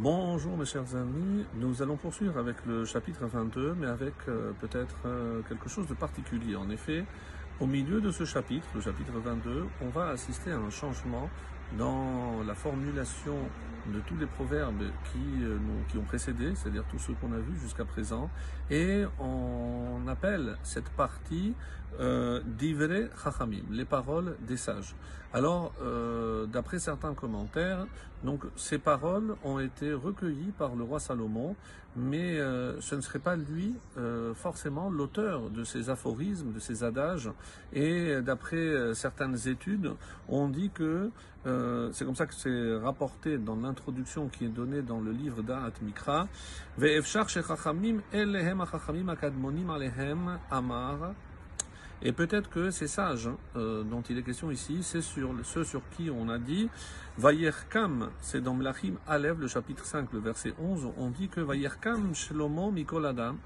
Bonjour mes chers amis, nous allons poursuivre avec le chapitre 22, mais avec euh, peut-être euh, quelque chose de particulier. En effet, au milieu de ce chapitre, le chapitre 22, on va assister à un changement dans la formulation de tous les proverbes qui, euh, qui ont précédé, c'est-à-dire tous ceux qu'on a vus jusqu'à présent, et on appelle cette partie euh, Divrei Chachamim, les paroles des sages. Alors, d'après certains commentaires, donc ces paroles ont été recueillies par le roi Salomon, mais euh, ce ne serait pas lui euh, forcément l'auteur de ces aphorismes, de ces adages. Et d'après euh, certaines études, on dit que c'est comme ça que c'est rapporté dans l'introduction qui est donnée dans le livre d'Ahat Mikra. Ve'efshar shechachamim elehem achachamim akadmonim alehem amar. Et peut-être que ces sages hein, euh, dont il est question ici, c'est sur ceux sur qui on a dit Vayerkam, c'est dans Mlachim Alev, le chapitre 5, le verset 11, on dit que Vayerkam Shlomo Mikol Adam,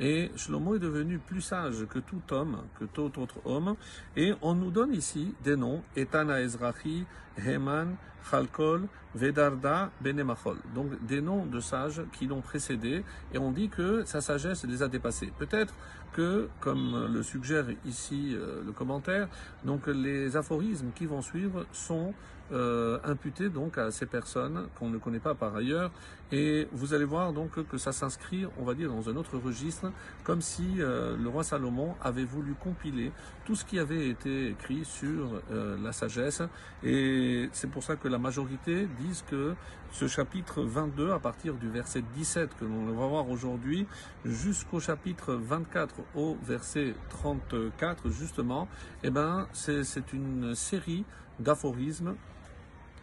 et Shlomo est devenu plus sage que tout homme, que tout autre homme, et on nous donne ici des noms, Etana Ezrachi, Heman, Chalkol, Vedarda, Benemachol. Donc des noms de sages qui l'ont précédé, et on dit que sa sagesse les a dépassés. Peut-être que, comme le suggère ici euh, le commentaire, donc les aphorismes qui vont suivre sont euh, imputés donc à ces personnes qu'on ne connaît pas par ailleurs, et vous allez voir donc que ça s'inscrit, on va dire, dans un autre registre, comme si euh, le roi Salomon avait voulu compiler tout ce qui avait été écrit sur euh, la sagesse, et c'est pour ça que la majorité disent que ce chapitre 22, à partir du verset 17 que l'on va voir aujourd'hui, jusqu'au chapitre 24 au verset 34 justement, eh ben c'est une série d'aphorismes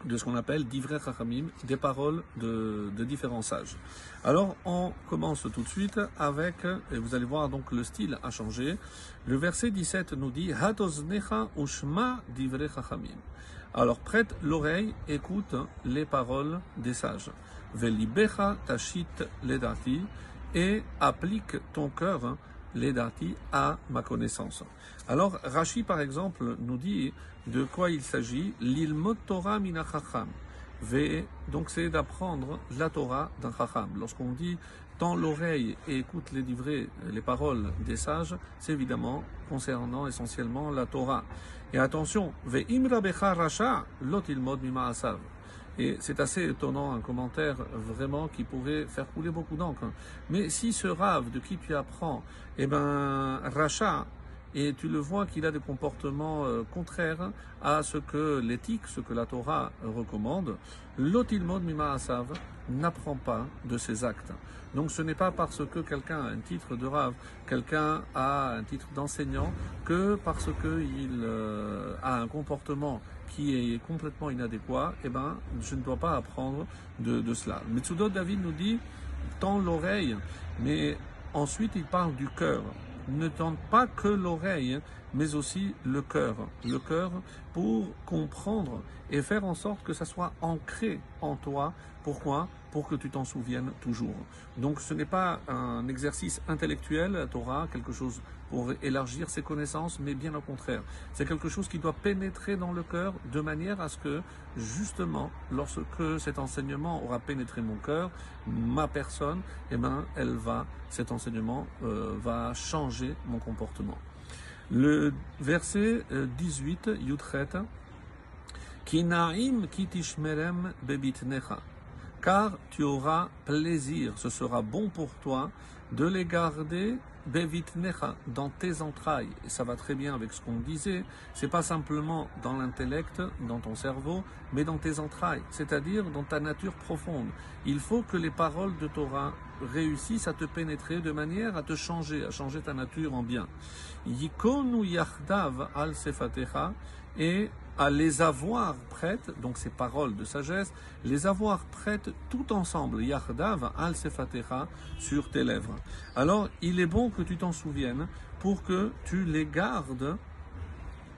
de ce qu'on appelle divrei chachamim, des paroles de, de différents sages. Alors on commence tout de suite avec, et vous allez voir donc le style a changé. Le verset 17 nous dit Hatoznecha. Alors prête l'oreille, écoute les paroles des sages. Velibecha tashit ledati et applique ton cœur ledati à ma connaissance. Alors Rashi par exemple nous dit de quoi il s'agit L'ilmot Torah mina chacham. Ve- Donc c'est d'apprendre la Torah d'un chacham. Lorsqu'on dit tends l'oreille et écoute les livrets, les paroles des sages, c'est évidemment concernant essentiellement la Torah. Et attention, ve'im rabecha rasha lot ilmod mima asav. Et c'est assez étonnant, un commentaire vraiment qui pourrait faire couler beaucoup d'encre. Mais si ce rave de qui tu apprends, eh ben, Racha, et tu le vois qu'il a des comportements euh, contraires à ce que l'éthique, ce que la Torah recommande, l'otilmod mima asav n'apprend pas de ses actes. Donc ce n'est pas parce que quelqu'un a un titre de rave, quelqu'un a un titre d'enseignant, que parce qu'il euh, a un comportement qui est complètement inadéquat, eh ben, je ne dois pas apprendre de, de cela. Metsudot David nous dit, tends l'oreille, mais ensuite il parle du cœur. Ne tente pas que l'oreille, mais aussi le cœur. Le cœur pour comprendre et faire en sorte que ça soit ancré en toi. Pourquoi? Pour que tu t'en souviennes toujours. Donc ce n'est pas un exercice intellectuel, la Torah, quelque chose pour élargir ses connaissances, mais bien au contraire. C'est quelque chose qui doit pénétrer dans le cœur de manière à ce que, justement, lorsque cet enseignement aura pénétré mon cœur, ma personne, eh ben, elle va, cet enseignement euh, va changer mon comportement. Le verset euh, 18, Yudchet, Ki naim ki tishmerem bebitnecha. Car tu auras plaisir, ce sera bon pour toi de les garder dans tes entrailles. Et ça va très bien avec ce qu'on disait. C'est pas simplement dans l'intellect, dans ton cerveau, mais dans tes entrailles, c'est-à-dire dans ta nature profonde. Il faut que les paroles de Torah réussissent à te pénétrer de manière à te changer, à changer ta nature en bien. Yikonu yachdav al et à les avoir prêtes, donc ces paroles de sagesse, les avoir prêtes tout ensemble, yachdav al sefatecha, sur tes lèvres. Alors, il est bon que tu t'en souviennes pour que tu les gardes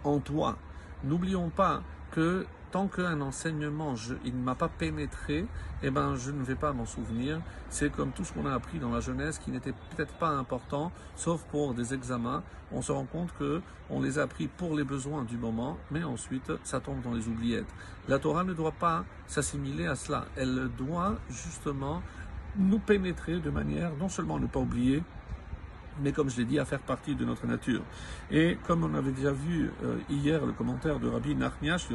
en toi. N'oublions pas que tant qu'un enseignement, ne m'a pas pénétré, eh ben, je ne vais pas m'en souvenir. C'est comme tout ce qu'on a appris dans la jeunesse qui n'était peut-être pas important, sauf pour des examens. On se rend compte que on les a appris pour les besoins du moment, mais ensuite, ça tombe dans les oubliettes. La Torah ne doit pas s'assimiler à cela. Elle doit justement nous pénétrer de manière non seulement ne pas oublier, mais comme je l'ai dit, à faire partie de notre nature. Et comme on avait déjà vu euh, hier le commentaire de Rabbi Nachmiach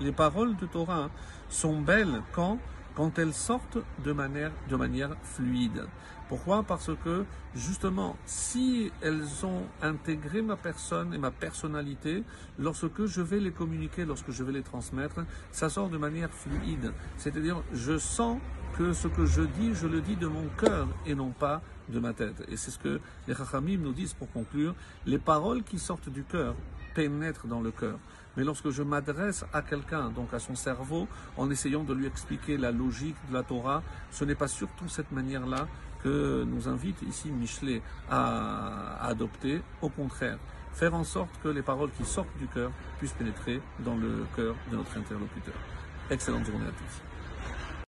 les paroles de Torah sont belles quand, quand elles sortent de manière, de manière fluide. Pourquoi? Parce que justement, si elles ont intégré ma personne et ma personnalité, lorsque je vais les communiquer, lorsque je vais les transmettre, ça sort de manière fluide. C'est-à-dire, je sens que ce que je dis, je le dis de mon cœur et non pas de ma tête. Et c'est ce que les Chachamim nous disent pour conclure. Les paroles qui sortent du cœur pénètrent dans le cœur. Mais lorsque je m'adresse à quelqu'un, donc à son cerveau, en essayant de lui expliquer la logique de la Torah, ce n'est pas surtout cette manière-là que nous invite ici Michelet à adopter. Au contraire, faire en sorte que les paroles qui sortent du cœur puissent pénétrer dans le cœur de notre interlocuteur. Excellente journée à tous.